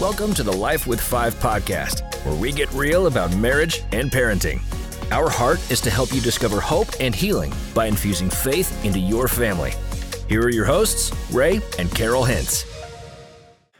Welcome to the Life with Five podcast, where we get real about marriage and parenting. Our heart is to help you discover hope and healing by infusing faith into your family. Here are your hosts, Ray and Carol Hintz.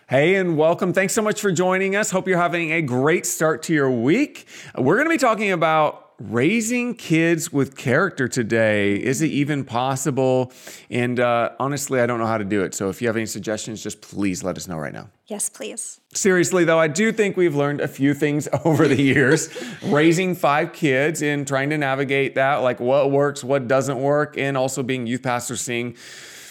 Hey, and welcome. Thanks so much for joining us. Hope you're having a great start to your week. We're going to be talking about raising kids with character today. Is it even possible? And uh, honestly, I don't know how to do it. So if you have any suggestions, just please let us know right now. Yes, please. Seriously, though, I do think we've learned a few things over the years raising five kids and trying to navigate that, like what works, what doesn't work, and also being youth pastors, seeing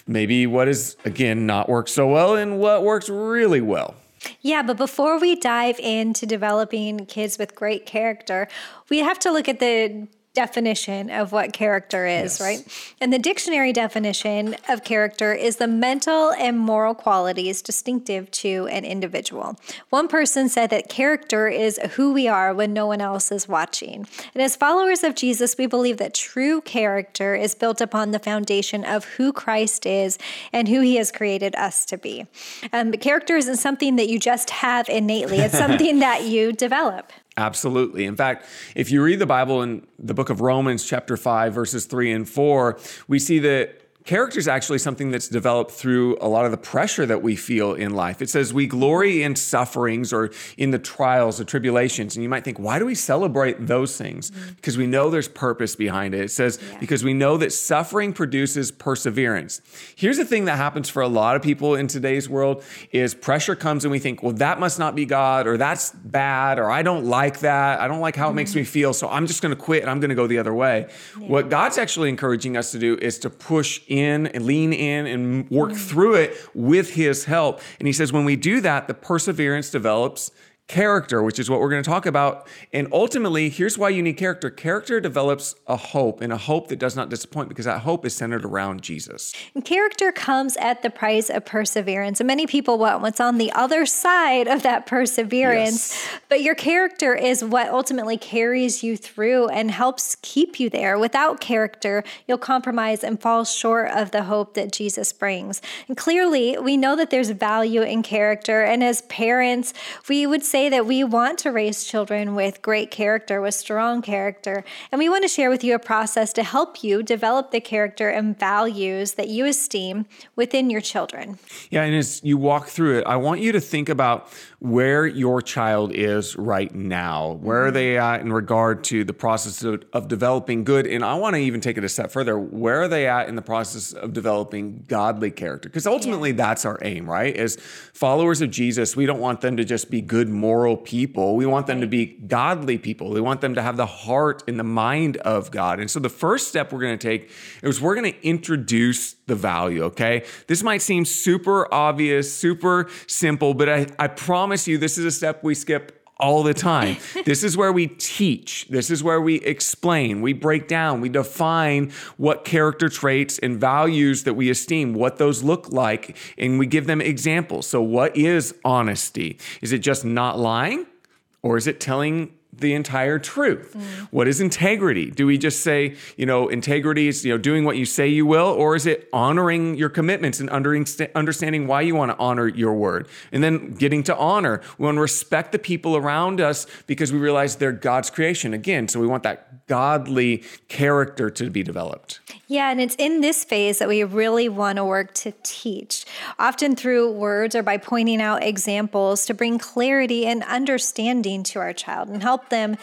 maybe what is, again, not work so well and what works really well. Yeah, but before we dive into developing kids with great character, we have to look at the definition of what character is, yes. right? And the dictionary definition of character is the mental and moral qualities distinctive to an individual. One person said that character is who we are when no one else is watching. And as followers of Jesus, we believe that true character is built upon the foundation of who Christ is and who he has created us to be. Um, character isn't something that you just have innately, it's something that you develop. Absolutely. In fact, if you read the Bible in the book of Romans, chapter 5, verses 3 and 4, we see that Character is actually something that's developed through a lot of the pressure that we feel in life. It says we glory in sufferings or in the trials, the tribulations. And you might think, why do we celebrate those things? Mm-hmm. Because we know there's purpose behind it. It says, yeah. because we know that suffering produces perseverance. Here's the thing that happens for a lot of people in today's world is pressure comes and we think, well, that must not be God, or that's bad, or I don't like that. I don't like how mm-hmm. it makes me mm-hmm. feel. So I'm just going to quit and I'm going to go the other way. Yeah. What God's actually encouraging us to do is to push in and lean in and work mm. through it with his help. And he says, when we do that, the perseverance develops character, which is what we're going to talk about. And ultimately, here's why you need character character develops a hope, and a hope that does not disappoint because that hope is centered around Jesus. And character comes at the price of perseverance. And many people want what's on the other side of that perseverance. Yes. But your character is what ultimately carries you through and helps keep you there. Without character, you'll compromise and fall short of the hope that Jesus brings. And clearly, we know that there's value in character. And as parents, we would say that we want to raise children with great character, with strong character, and we want to share with you a process to help you develop the character and values that you esteem within your children. Yeah, and as you walk through it, I want you to think about where your child is right now. Where mm-hmm. are they at in regard to the process of, of developing good? And I want to even take it a step further. Where are they at in the process of developing godly character? Because ultimately, yeah. that's our aim, right? As followers of Jesus, we don't want them to just be good moral people. We want them to be godly people. We want them to have the heart and the mind of God. And so the first step we're going to take is we're going to introduce the value, okay? This might seem super obvious, super simple, but I, I promise you this is a step we skip all the time. this is where we teach. This is where we explain, we break down, we define what character traits and values that we esteem, what those look like, and we give them examples. So, what is honesty? Is it just not lying? Or is it telling the entire truth. Mm. What is integrity? Do we just say, you know, integrity is, you know, doing what you say you will, or is it honoring your commitments and understanding why you want to honor your word? And then getting to honor. We want to respect the people around us because we realize they're God's creation. Again, so we want that godly character to be developed. Yeah, and it's in this phase that we really want to work to teach, often through words or by pointing out examples to bring clarity and understanding to our child and help them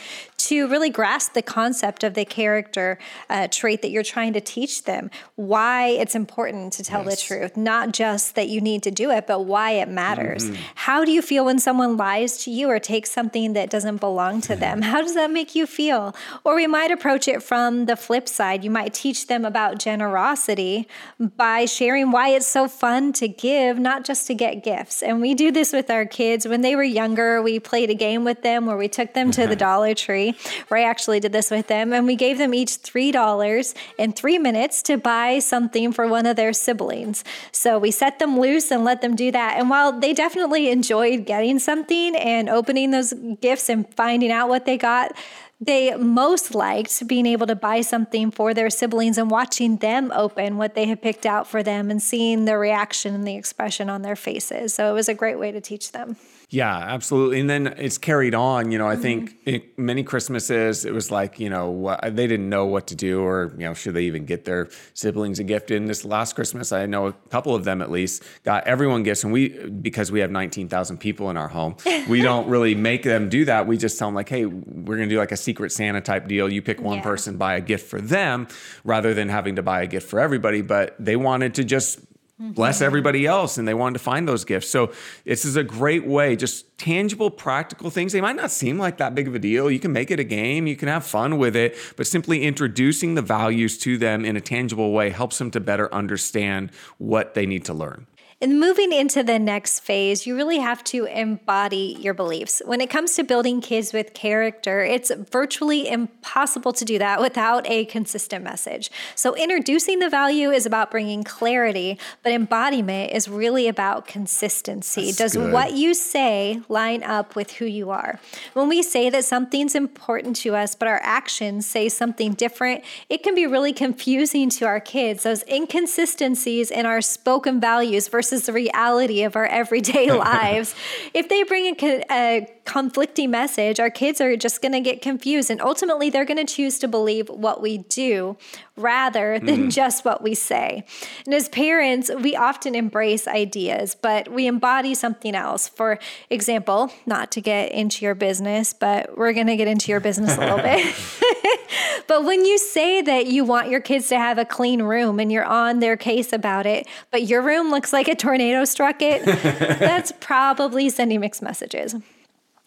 to really grasp the concept of the character uh, trait that you're trying to teach them, why it's important to tell yes. the truth, not just that you need to do it, but why it matters. Mm-hmm. How do you feel when someone lies to you or takes something that doesn't belong to them? How does that make you feel? Or we might approach it from the flip side. You might teach them about generosity by sharing why it's so fun to give, not just to get gifts. And we do this with our kids. When they were younger, we played a game with them where we took them to the Dollar Tree Ray actually did this with them, and we gave them each $3 in three minutes to buy something for one of their siblings. So we set them loose and let them do that. And while they definitely enjoyed getting something and opening those gifts and finding out what they got, they most liked being able to buy something for their siblings and watching them open what they had picked out for them and seeing the reaction and the expression on their faces. So it was a great way to teach them. Yeah, absolutely. And then it's carried on. You know, I mm-hmm. think it, many Christmases it was like you know they didn't know what to do, or you know, should they even get their siblings a gift? In this last Christmas, I know a couple of them at least got everyone gifts, and we because we have nineteen thousand people in our home, we don't really make them do that. We just tell them like, hey, we're gonna do like a secret Santa type deal. You pick one yeah. person, buy a gift for them, rather than having to buy a gift for everybody. But they wanted to just bless mm-hmm. everybody else and they wanted to find those gifts. So this is a great way, just tangible, practical things. They might not seem like that big of a deal. You can make it a game, you can have fun with it, but simply introducing the values to them in a tangible way helps them to better understand what they need to learn. And moving into the next phase, you really have to embody your beliefs. When it comes to building kids with character, it's virtually impossible to do that without a consistent message. So, introducing the value is about bringing clarity, but embodiment is really about consistency. That's Does good. what you say line up with who you are? When we say that something's important to us, but our actions say something different, it can be really confusing to our kids. Those inconsistencies in our spoken values versus versus the reality of our everyday lives. If they bring a, a conflicting message, our kids are just going to get confused. And ultimately, they're going to choose to believe what we do rather than mm. just what we say. And as parents, we often embrace ideas, but we embody something else. For example, not to get into your business, but we're going to get into your business a little bit. but when you say that you want your kids to have a clean room and you're on their case about it, but your room looks like a tornado struck it, that's probably sending mixed messages.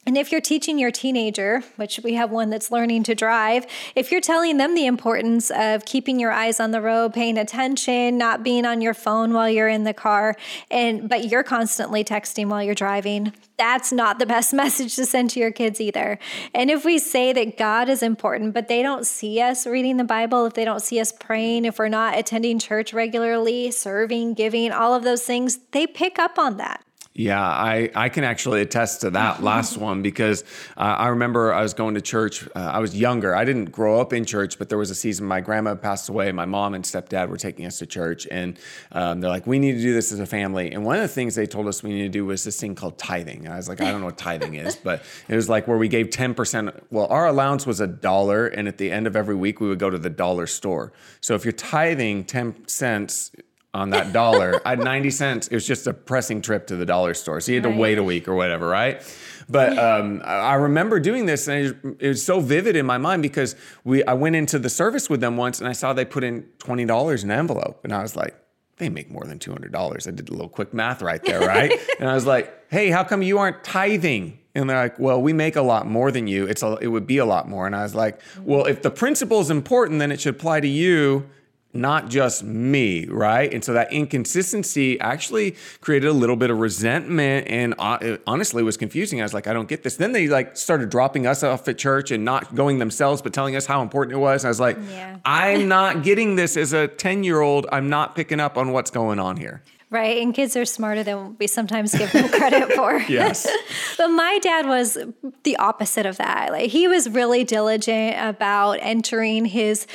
And if you're teaching your teenager, which we have one that's learning to drive, if you're telling them the importance of keeping your eyes on the road, paying attention, not being on your phone while you're in the car, and but you're constantly texting while you're driving, that's not the best message to send to your kids either. And if we say that God is important, but they don't see us reading the Bible, if they don't see us praying, if we're not attending church regularly, serving, giving, all of those things, they pick up on that. Yeah, I, I can actually attest to that last one because uh, I remember I was going to church. Uh, I was younger. I didn't grow up in church, but there was a season my grandma passed away. My mom and stepdad were taking us to church, and um, they're like, "We need to do this as a family." And one of the things they told us we need to do was this thing called tithing. And I was like, I don't know what tithing is, but it was like where we gave ten percent. Well, our allowance was a dollar, and at the end of every week we would go to the dollar store. So if you're tithing ten cents on that dollar. I had 90 cents. It was just a pressing trip to the dollar store. So you had right. to wait a week or whatever, right? But um, I remember doing this, and it was so vivid in my mind because we I went into the service with them once, and I saw they put in twenty dollars in an envelope, and I was like, they make more than two hundred dollars. I did a little quick math right there, right? and I was like, hey, how come you aren't tithing? And they're like, well, we make a lot more than you. It's a, it would be a lot more. And I was like, well, if the principle is important, then it should apply to you not just me, right? And so that inconsistency actually created a little bit of resentment and uh, honestly was confusing. I was like, I don't get this. Then they like started dropping us off at church and not going themselves, but telling us how important it was. And I was like, yeah. I'm not getting this as a 10 year old. I'm not picking up on what's going on here. Right. And kids are smarter than we sometimes give them credit for. yes. but my dad was the opposite of that. Like he was really diligent about entering his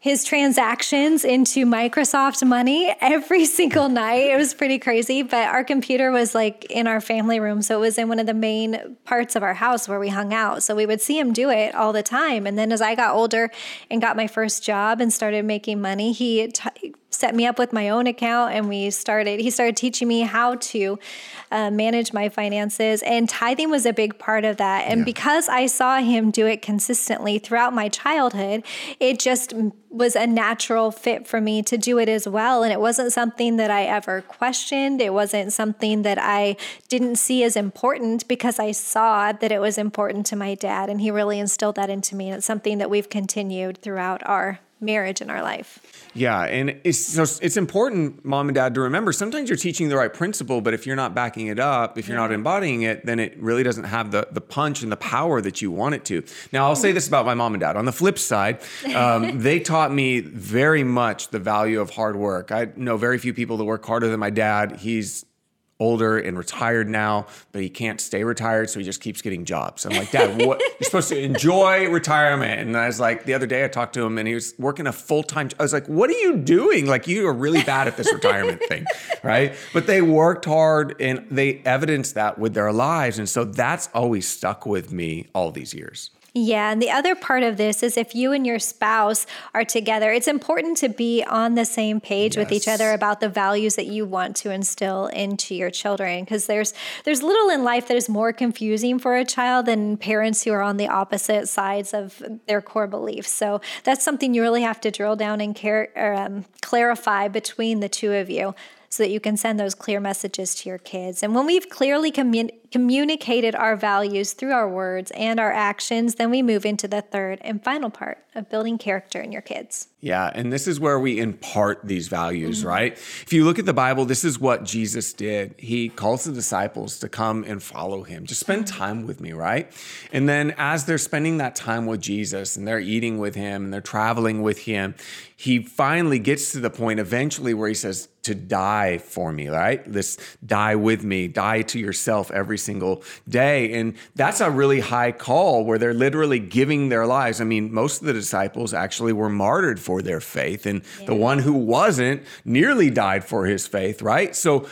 his transactions into Microsoft money every single night. It was pretty crazy, but our computer was like in our family room. So it was in one of the main parts of our house where we hung out. So we would see him do it all the time. And then as I got older and got my first job and started making money, he t- set me up with my own account and we started he started teaching me how to uh, manage my finances and tithing was a big part of that. And yeah. because i saw him do it consistently throughout my childhood it just was a natural fit for me to do it as well. And it wasn't something that i ever questioned. It wasn't something that i didn't see as important because i saw that it was important to my dad and he really instilled that into me and it's something that we've continued throughout our marriage in our life yeah, and it's so it's important, mom and dad, to remember. Sometimes you're teaching the right principle, but if you're not backing it up, if you're yeah. not embodying it, then it really doesn't have the the punch and the power that you want it to. Now, I'll say this about my mom and dad. On the flip side, um, they taught me very much the value of hard work. I know very few people that work harder than my dad. He's older and retired now, but he can't stay retired, so he just keeps getting jobs. I'm like, Dad, what? You're supposed to enjoy retirement. And I was like, the other day I talked to him and he was working a full time. I was like, what are you doing? Like, you are really bad at this retirement thing, right? But they worked hard and they evidenced that with their lives. And so that's always stuck with me all these years. Yeah, and the other part of this is if you and your spouse are together, it's important to be on the same page yes. with each other about the values that you want to instill into your children because there's there's little in life that is more confusing for a child than parents who are on the opposite sides of their core beliefs. So that's something you really have to drill down and care, um, clarify between the two of you so that you can send those clear messages to your kids. And when we've clearly commun- communicated our values through our words and our actions, then we move into the third and final part of building character in your kids. Yeah, and this is where we impart these values, mm-hmm. right? If you look at the Bible, this is what Jesus did. He calls the disciples to come and follow him, just spend mm-hmm. time with me, right? And then as they're spending that time with Jesus and they're eating with him and they're traveling with him, he finally gets to the point eventually where he says, to die for me, right? This die with me, die to yourself every single day. And that's a really high call where they're literally giving their lives. I mean, most of the disciples actually were martyred for their faith, and yeah. the one who wasn't nearly died for his faith, right? So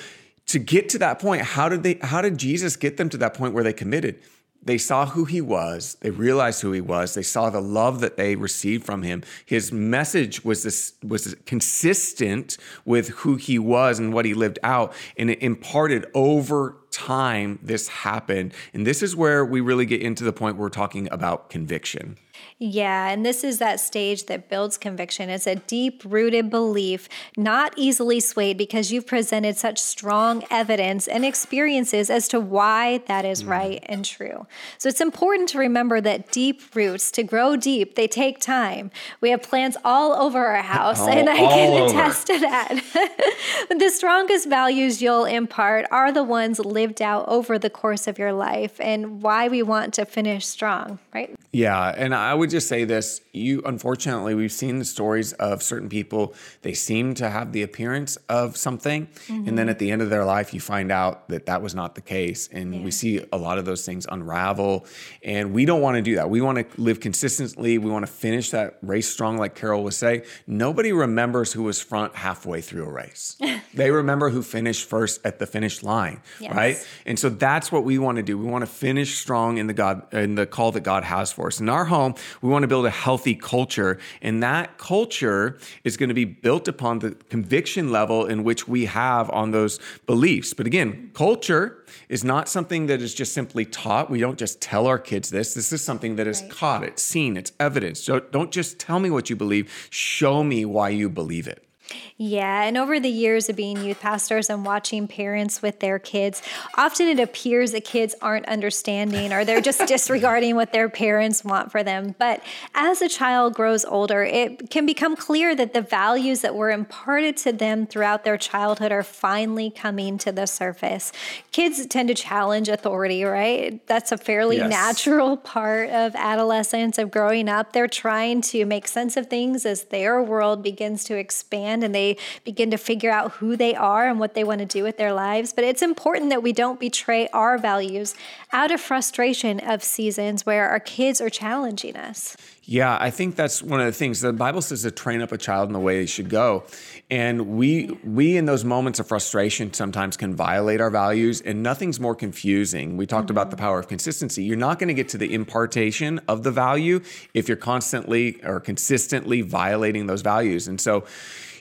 to get to that point, how did they how did Jesus get them to that point where they committed? They saw who he was. They realized who he was. They saw the love that they received from him. His message was this, was consistent with who he was and what he lived out, and it imparted over time this happened. And this is where we really get into the point where we're talking about conviction. Yeah, and this is that stage that builds conviction. It's a deep rooted belief, not easily swayed because you've presented such strong evidence and experiences as to why that is mm. right and true. So it's important to remember that deep roots, to grow deep, they take time. We have plants all over our house, all, and I can attest to that. the strongest values you'll impart are the ones lived out over the course of your life and why we want to finish strong, right? Yeah, and I would just say this, you unfortunately we've seen the stories of certain people, they seem to have the appearance of something mm-hmm. and then mm-hmm. at the end of their life you find out that that was not the case and yeah. we see a lot of those things unravel and we don't want to do that. We want to live consistently, we want to finish that race strong like Carol was saying. Nobody remembers who was front halfway through a race. they remember who finished first at the finish line, yes. right? And so that's what we want to do. We want to finish strong in the God in the call that God has for us. In our home, we want to build a healthy culture, and that culture is going to be built upon the conviction level in which we have on those beliefs. But again, culture is not something that is just simply taught. We don't just tell our kids this. This is something that is right. caught, it's seen, it's evidence. So don't just tell me what you believe, show me why you believe it. Yeah, and over the years of being youth pastors and watching parents with their kids, often it appears that kids aren't understanding or they're just disregarding what their parents want for them. But as a child grows older, it can become clear that the values that were imparted to them throughout their childhood are finally coming to the surface. Kids tend to challenge authority, right? That's a fairly yes. natural part of adolescence, of growing up. They're trying to make sense of things as their world begins to expand and they begin to figure out who they are and what they want to do with their lives. But it's important that we don't betray our values out of frustration of seasons where our kids are challenging us. Yeah, I think that's one of the things. The Bible says to train up a child in the way they should go. And we we in those moments of frustration sometimes can violate our values and nothing's more confusing. We talked mm-hmm. about the power of consistency. You're not going to get to the impartation of the value if you're constantly or consistently violating those values. And so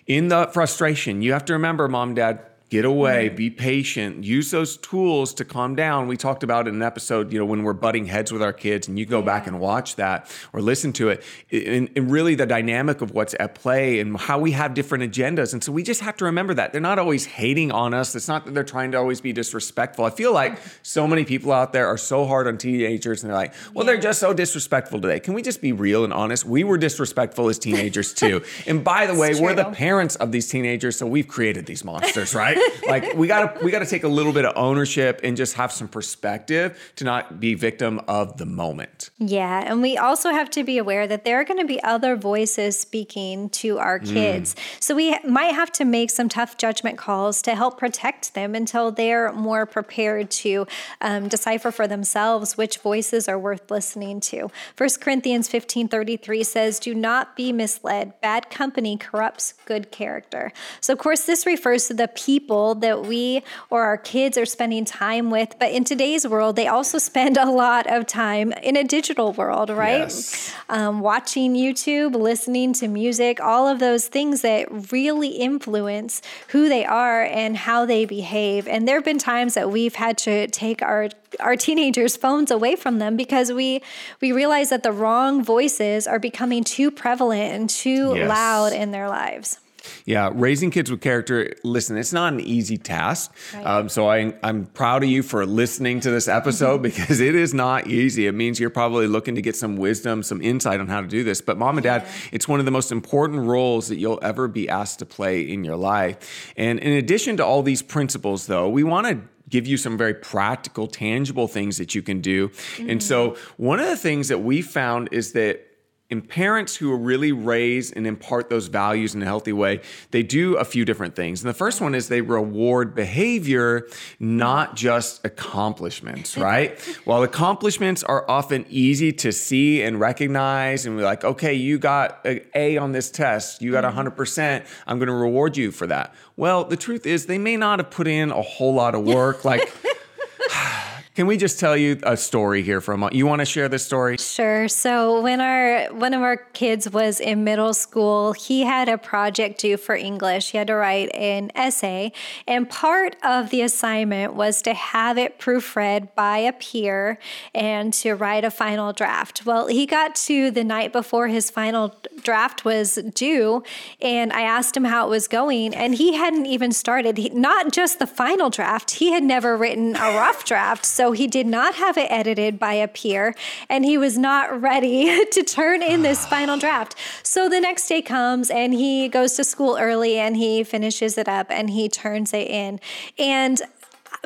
in the frustration, you have to remember, mom, dad, get away, be patient, use those tools to calm down. We talked about in an episode, you know, when we're butting heads with our kids, and you go yeah. back and watch that or listen to it, and, and, really the dynamic of what's at play and how we have different agendas. And so we just have to remember that they're not always hating on us. It's not that they're trying to always be disrespectful. I feel like so many people out there are so hard on teenagers, and they're like, well, yeah. they're just so disrespectful today. Can we just be real and honest? We were disrespectful as teenagers too. and by the way, we're the parents of these teenagers, so we've created these monsters, right? Right? like we gotta we gotta take a little bit of ownership and just have some perspective to not be victim of the moment. Yeah, and we also have to be aware that there are going to be other voices speaking to our mm. kids. Mm. So we might have to make some tough judgment calls to help protect them until they're more prepared to um, decipher for themselves which voices are worth listening to. 1 Corinthians 15 33 says, Do not be misled. Bad company corrupts good character. So, of course, this refers to the people that we or our kids are spending time with. But in today's world, they also spend a lot of time in a digital world, right? Yes. Um, watching YouTube, listening to music, all of those things that really influence who they are and how they behave. And there have been times that we've had to take our our teenagers phones away from them because we we realize that the wrong voices are becoming too prevalent and too yes. loud in their lives yeah, raising kids with character. Listen, it's not an easy task. Right. Um, so I, I'm proud of you for listening to this episode because it is not easy. It means you're probably looking to get some wisdom, some insight on how to do this. But mom and dad, yeah. it's one of the most important roles that you'll ever be asked to play in your life. And in addition to all these principles, though, we want to give you some very practical, tangible things that you can do. Mm-hmm. And so, mm-hmm. one of the things that we found is that in parents who really raise and impart those values in a healthy way, they do a few different things. And the first one is they reward behavior, not just accomplishments, right? While accomplishments are often easy to see and recognize, and we're like, okay, you got an A on this test, you got 100%, mm-hmm. I'm gonna reward you for that. Well, the truth is, they may not have put in a whole lot of work. Like, can we just tell you a story here for a moment? You want to share this story? Sure. So when our one of our kids was in middle school, he had a project due for English. He had to write an essay, and part of the assignment was to have it proofread by a peer and to write a final draft. Well, he got to the night before his final draft was due, and I asked him how it was going, and he hadn't even started. He, not just the final draft; he had never written a rough draft. So so he did not have it edited by a peer and he was not ready to turn in this final draft. So the next day comes and he goes to school early and he finishes it up and he turns it in. And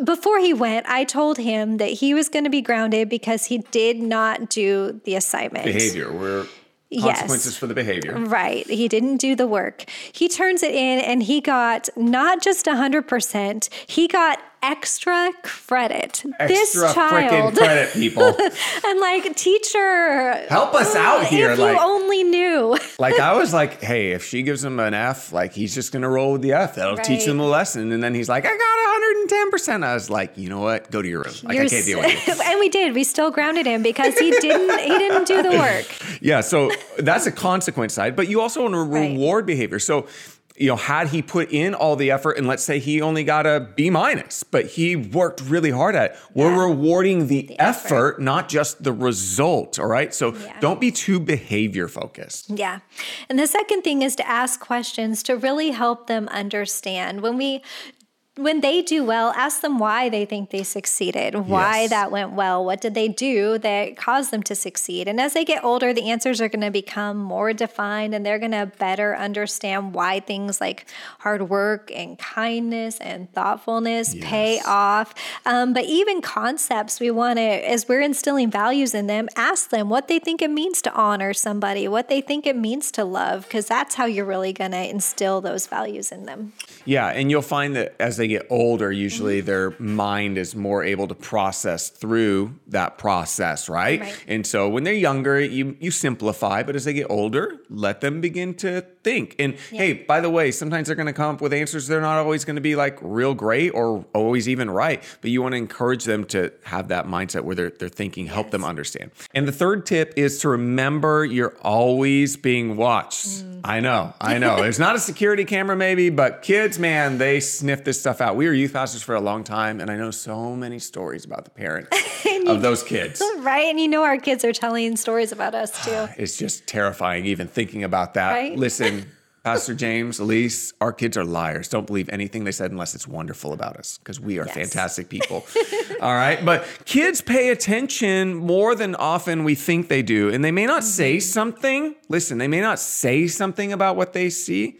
before he went, I told him that he was going to be grounded because he did not do the assignment. Behavior. We're consequences yes. for the behavior. Right. He didn't do the work. He turns it in and he got not just 100%, he got extra credit. Extra this child, credit, people. I'm like, teacher, help us out here. If like, you only knew. like I was like, hey, if she gives him an F, like he's just gonna roll with the F. That'll right. teach him a lesson. And then he's like, I got 110. percent I was like, you know what? Go to your room. Like You're I can't deal with you. and we did. We still grounded him because he didn't. he didn't do the work. Yeah. So that's a consequence side, but you also want to reward right. behavior. So you know, had he put in all the effort and let's say he only got a B minus, but he worked really hard at it, we're yeah. rewarding the, the effort, effort, not just the result. All right. So yeah. don't be too behavior focused. Yeah. And the second thing is to ask questions to really help them understand. When we when they do well, ask them why they think they succeeded, why yes. that went well, what did they do that caused them to succeed. And as they get older, the answers are going to become more defined and they're going to better understand why things like hard work and kindness and thoughtfulness yes. pay off. Um, but even concepts, we want to, as we're instilling values in them, ask them what they think it means to honor somebody, what they think it means to love, because that's how you're really going to instill those values in them. Yeah. And you'll find that as they get older, usually mm-hmm. their mind is more able to process through that process, right? right? And so when they're younger, you you simplify, but as they get older, let them begin to think. And yeah. hey, by the way, sometimes they're going to come up with answers they're not always going to be like real great or always even right, but you want to encourage them to have that mindset where they're they're thinking, yes. help them understand. And the third tip is to remember you're always being watched. Mm. I know, I know. There's not a security camera maybe, but kids, man, they sniff this stuff out. We were youth pastors for a long time, and I know so many stories about the parents of those kids. Right. And you know, our kids are telling stories about us too. it's just terrifying even thinking about that. Right? Listen, Pastor James, Elise, our kids are liars. Don't believe anything they said unless it's wonderful about us because we are yes. fantastic people. All right. But kids pay attention more than often we think they do. And they may not say mm-hmm. something. Listen, they may not say something about what they see,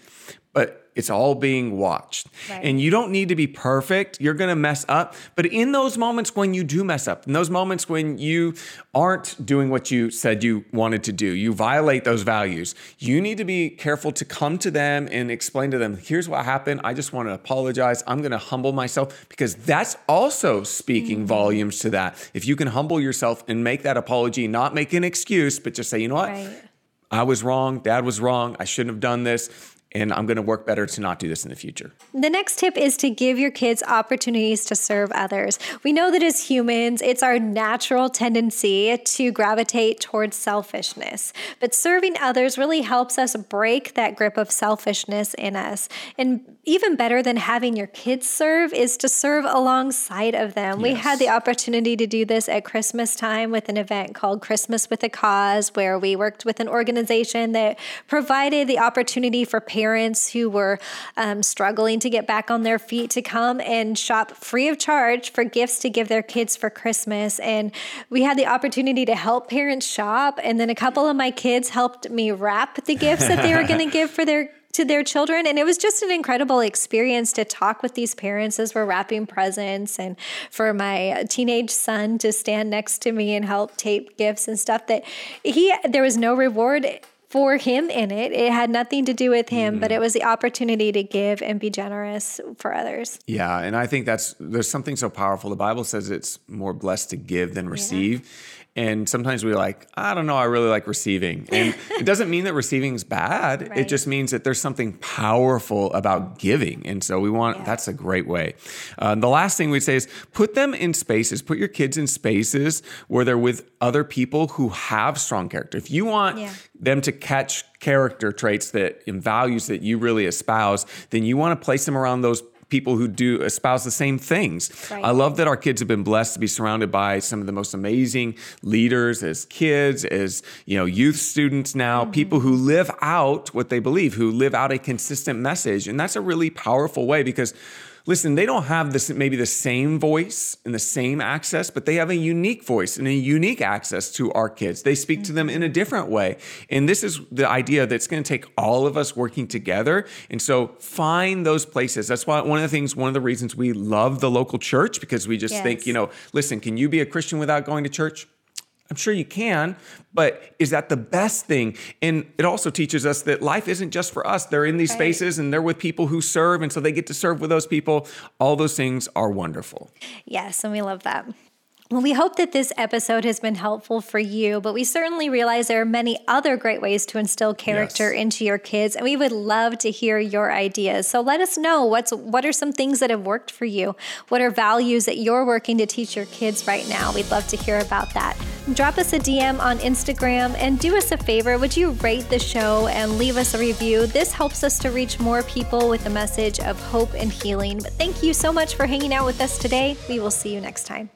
but it's all being watched. Right. And you don't need to be perfect. You're going to mess up. But in those moments when you do mess up, in those moments when you aren't doing what you said you wanted to do, you violate those values, you need to be careful to come to them and explain to them, here's what happened. I just want to apologize. I'm going to humble myself because that's also speaking mm-hmm. volumes to that. If you can humble yourself and make that apology, not make an excuse, but just say, you know what? Right. I was wrong. Dad was wrong. I shouldn't have done this and I'm going to work better to not do this in the future. The next tip is to give your kids opportunities to serve others. We know that as humans, it's our natural tendency to gravitate towards selfishness, but serving others really helps us break that grip of selfishness in us. And even better than having your kids serve is to serve alongside of them. Yes. We had the opportunity to do this at Christmas time with an event called Christmas with a Cause, where we worked with an organization that provided the opportunity for parents parents who were um, struggling to get back on their feet to come and shop free of charge for gifts to give their kids for Christmas. And we had the opportunity to help parents shop. And then a couple of my kids helped me wrap the gifts that they were going to give for their to their children. And it was just an incredible experience to talk with these parents as we're wrapping presents and for my teenage son to stand next to me and help tape gifts and stuff that he, there was no reward for him in it. It had nothing to do with him, mm. but it was the opportunity to give and be generous for others. Yeah, and I think that's there's something so powerful. The Bible says it's more blessed to give than receive. And sometimes we're like, I don't know, I really like receiving. And it doesn't mean that receiving is bad. Right. It just means that there's something powerful about giving. And so we want, yeah. that's a great way. Uh, the last thing we'd say is put them in spaces, put your kids in spaces where they're with other people who have strong character. If you want yeah. them to catch character traits that and values that you really espouse, then you want to place them around those people who do espouse the same things. Right. I love that our kids have been blessed to be surrounded by some of the most amazing leaders as kids, as you know, youth students now, mm-hmm. people who live out what they believe, who live out a consistent message. And that's a really powerful way because listen, they don't have this maybe the same voice and the same access, but they have a unique voice and a unique access to our kids. They speak to them in a different way. And this is the idea that it's going to take all of us working together. And so find those places. That's why one of the things, one of the reasons we love the local church, because we just yes. think, you know, listen, can you be a Christian without going to church? I'm sure you can, but is that the best thing? And it also teaches us that life isn't just for us. They're in these right. spaces and they're with people who serve, and so they get to serve with those people. All those things are wonderful. Yes, and we love that. Well, we hope that this episode has been helpful for you, but we certainly realize there are many other great ways to instill character yes. into your kids, and we would love to hear your ideas. So let us know what's what are some things that have worked for you? What are values that you're working to teach your kids right now? We'd love to hear about that. Drop us a DM on Instagram and do us a favor. Would you rate the show and leave us a review? This helps us to reach more people with the message of hope and healing. But thank you so much for hanging out with us today. We will see you next time.